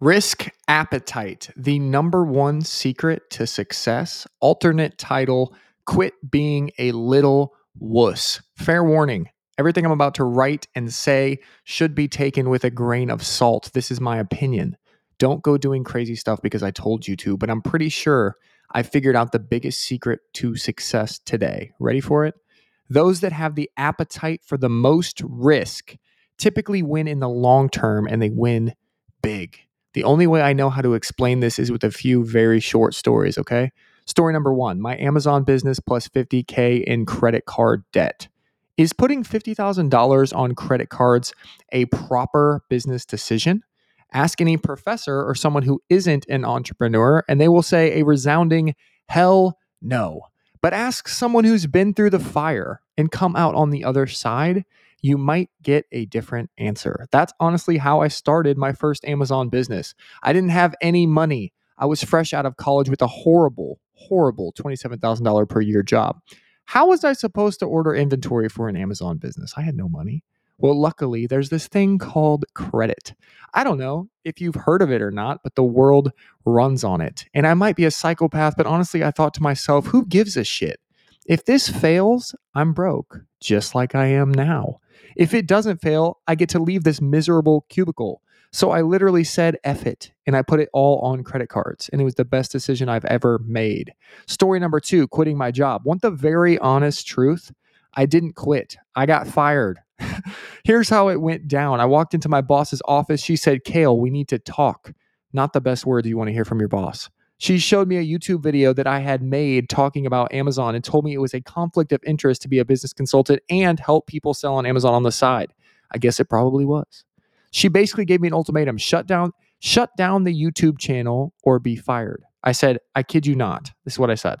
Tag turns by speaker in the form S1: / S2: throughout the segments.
S1: Risk appetite, the number one secret to success. Alternate title Quit being a little wuss. Fair warning everything I'm about to write and say should be taken with a grain of salt. This is my opinion. Don't go doing crazy stuff because I told you to, but I'm pretty sure I figured out the biggest secret to success today. Ready for it? Those that have the appetite for the most risk typically win in the long term and they win big. The only way I know how to explain this is with a few very short stories, okay? Story number one my Amazon business plus 50K in credit card debt. Is putting $50,000 on credit cards a proper business decision? Ask any professor or someone who isn't an entrepreneur, and they will say a resounding hell no. But ask someone who's been through the fire and come out on the other side, you might get a different answer. That's honestly how I started my first Amazon business. I didn't have any money. I was fresh out of college with a horrible, horrible $27,000 per year job. How was I supposed to order inventory for an Amazon business? I had no money. Well, luckily, there's this thing called credit. I don't know if you've heard of it or not, but the world runs on it. And I might be a psychopath, but honestly, I thought to myself, who gives a shit? If this fails, I'm broke, just like I am now. If it doesn't fail, I get to leave this miserable cubicle. So I literally said F it and I put it all on credit cards. And it was the best decision I've ever made. Story number two quitting my job. Want the very honest truth? I didn't quit, I got fired. Here's how it went down. I walked into my boss's office. She said, Kale, we need to talk. Not the best words you want to hear from your boss. She showed me a YouTube video that I had made talking about Amazon and told me it was a conflict of interest to be a business consultant and help people sell on Amazon on the side. I guess it probably was. She basically gave me an ultimatum shut down, shut down the YouTube channel or be fired. I said, I kid you not. This is what I said.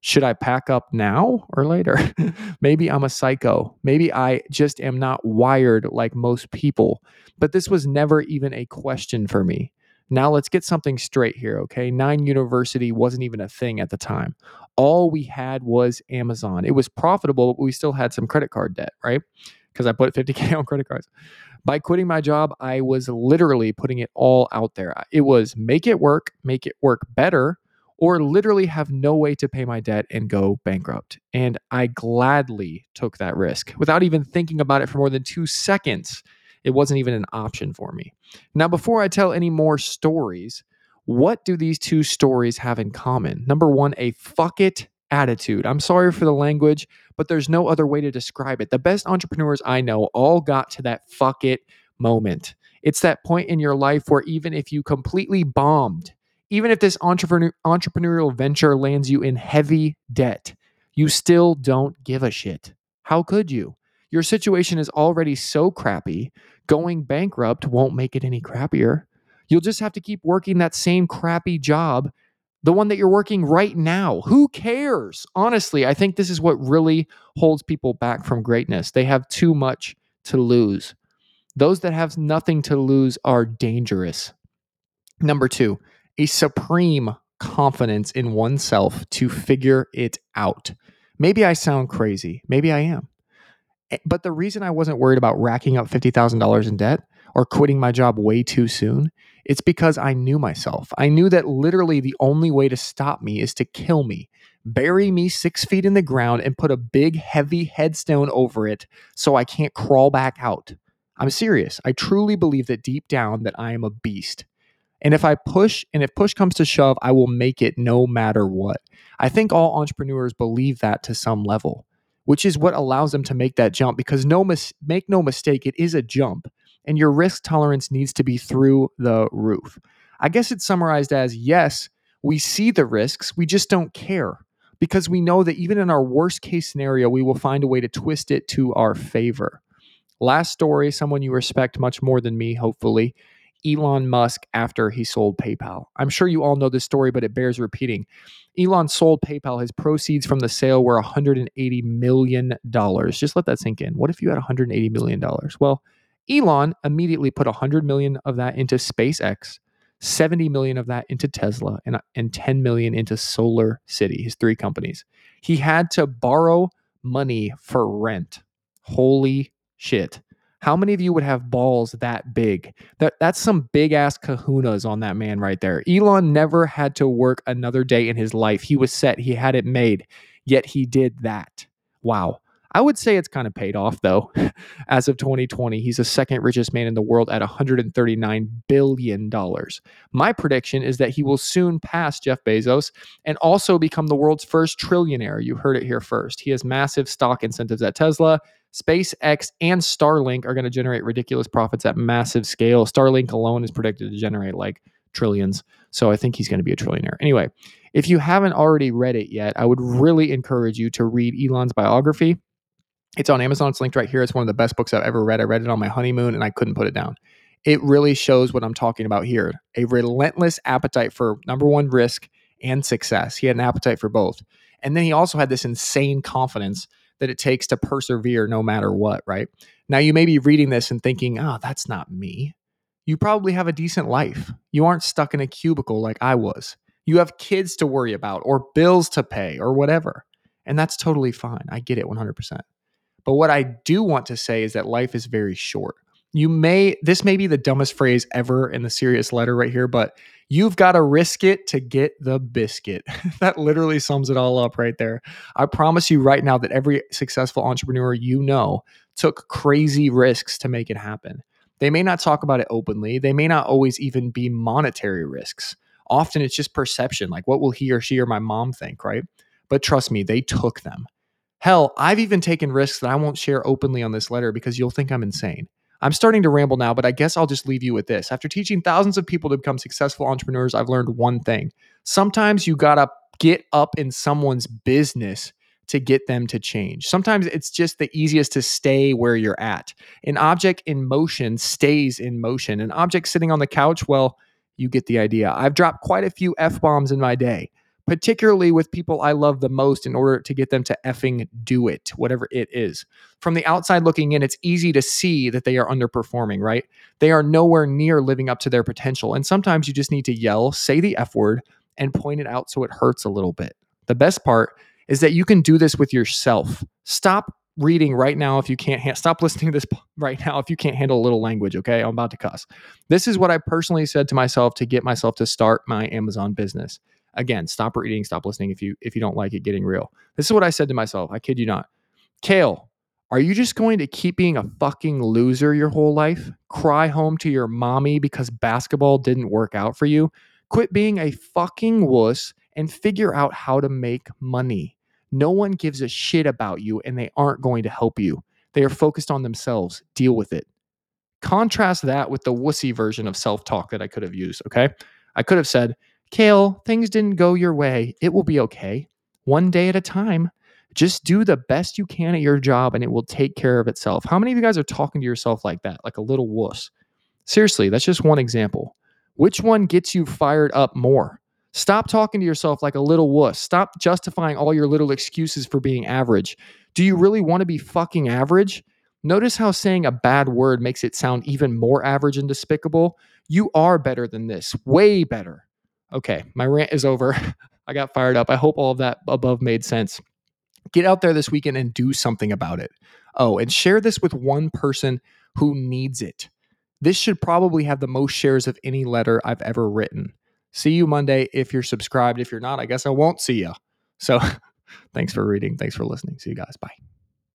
S1: Should I pack up now or later? Maybe I'm a psycho. Maybe I just am not wired like most people. But this was never even a question for me. Now let's get something straight here, okay? Nine University wasn't even a thing at the time. All we had was Amazon. It was profitable, but we still had some credit card debt, right? Because I put 50K on credit cards. By quitting my job, I was literally putting it all out there. It was make it work, make it work better, or literally have no way to pay my debt and go bankrupt. And I gladly took that risk without even thinking about it for more than two seconds. It wasn't even an option for me. Now, before I tell any more stories, what do these two stories have in common? Number one, a fuck it attitude. I'm sorry for the language, but there's no other way to describe it. The best entrepreneurs I know all got to that fuck it moment. It's that point in your life where even if you completely bombed, even if this entrepreneur, entrepreneurial venture lands you in heavy debt, you still don't give a shit. How could you? Your situation is already so crappy, going bankrupt won't make it any crappier. You'll just have to keep working that same crappy job, the one that you're working right now. Who cares? Honestly, I think this is what really holds people back from greatness. They have too much to lose. Those that have nothing to lose are dangerous. Number two, a supreme confidence in oneself to figure it out. Maybe I sound crazy. Maybe I am. Eh, but the reason I wasn't worried about racking up $50,000 in debt or quitting my job way too soon, it's because I knew myself. I knew that literally the only way to stop me is to kill me, bury me six feet in the ground, and put a big, heavy headstone over it so I can't crawl back out. I'm serious. I truly believe that deep down that I am a beast. And if I push and if push comes to shove, I will make it no matter what. I think all entrepreneurs believe that to some level which is what allows them to make that jump because no mis- make no mistake it is a jump and your risk tolerance needs to be through the roof. I guess it's summarized as yes, we see the risks, we just don't care because we know that even in our worst case scenario, we will find a way to twist it to our favor. Last story, someone you respect much more than me, hopefully, Elon Musk after he sold PayPal. I'm sure you all know this story, but it bears repeating. Elon sold PayPal. His proceeds from the sale were $180 million. Just let that sink in. What if you had $180 million? Well, Elon immediately put 100 million of that into SpaceX, 70 million of that into Tesla, and, uh, and 10 million into Solar City, his three companies. He had to borrow money for rent. Holy shit. How many of you would have balls that big? That that's some big ass kahunas on that man right there. Elon never had to work another day in his life. He was set, he had it made, yet he did that. Wow. I would say it's kind of paid off though. As of 2020, he's the second richest man in the world at 139 billion dollars. My prediction is that he will soon pass Jeff Bezos and also become the world's first trillionaire. You heard it here first. He has massive stock incentives at Tesla. SpaceX and Starlink are going to generate ridiculous profits at massive scale. Starlink alone is predicted to generate like trillions. So I think he's going to be a trillionaire. Anyway, if you haven't already read it yet, I would really encourage you to read Elon's biography. It's on Amazon. It's linked right here. It's one of the best books I've ever read. I read it on my honeymoon and I couldn't put it down. It really shows what I'm talking about here a relentless appetite for number one, risk and success. He had an appetite for both. And then he also had this insane confidence that it takes to persevere no matter what, right? Now, you may be reading this and thinking, oh, that's not me. You probably have a decent life. You aren't stuck in a cubicle like I was. You have kids to worry about or bills to pay or whatever. And that's totally fine. I get it 100%. But what I do want to say is that life is very short. You may, this may be the dumbest phrase ever in the serious letter right here, but you've got to risk it to get the biscuit. that literally sums it all up right there. I promise you right now that every successful entrepreneur you know took crazy risks to make it happen. They may not talk about it openly, they may not always even be monetary risks. Often it's just perception, like what will he or she or my mom think, right? But trust me, they took them. Hell, I've even taken risks that I won't share openly on this letter because you'll think I'm insane. I'm starting to ramble now, but I guess I'll just leave you with this. After teaching thousands of people to become successful entrepreneurs, I've learned one thing. Sometimes you got to get up in someone's business to get them to change. Sometimes it's just the easiest to stay where you're at. An object in motion stays in motion. An object sitting on the couch, well, you get the idea. I've dropped quite a few F bombs in my day particularly with people I love the most in order to get them to effing do it, whatever it is. From the outside looking in, it's easy to see that they are underperforming, right? They are nowhere near living up to their potential. And sometimes you just need to yell, say the F word, and point it out so it hurts a little bit. The best part is that you can do this with yourself. Stop reading right now if you can't ha- stop listening to this right now if you can't handle a little language okay i'm about to cuss this is what i personally said to myself to get myself to start my amazon business Again, stop reading, stop listening if you if you don't like it getting real. This is what I said to myself. I kid you not. Kale, are you just going to keep being a fucking loser your whole life? Cry home to your mommy because basketball didn't work out for you? Quit being a fucking wuss and figure out how to make money. No one gives a shit about you and they aren't going to help you. They are focused on themselves. Deal with it. Contrast that with the wussy version of self talk that I could have used, okay? I could have said, Kale, things didn't go your way. It will be okay. One day at a time. Just do the best you can at your job and it will take care of itself. How many of you guys are talking to yourself like that, like a little wuss? Seriously, that's just one example. Which one gets you fired up more? Stop talking to yourself like a little wuss. Stop justifying all your little excuses for being average. Do you really want to be fucking average? Notice how saying a bad word makes it sound even more average and despicable. You are better than this, way better. Okay, my rant is over. I got fired up. I hope all of that above made sense. Get out there this weekend and do something about it. Oh, and share this with one person who needs it. This should probably have the most shares of any letter I've ever written. See you Monday if you're subscribed. If you're not, I guess I won't see you. So thanks for reading. Thanks for listening. See you guys. Bye.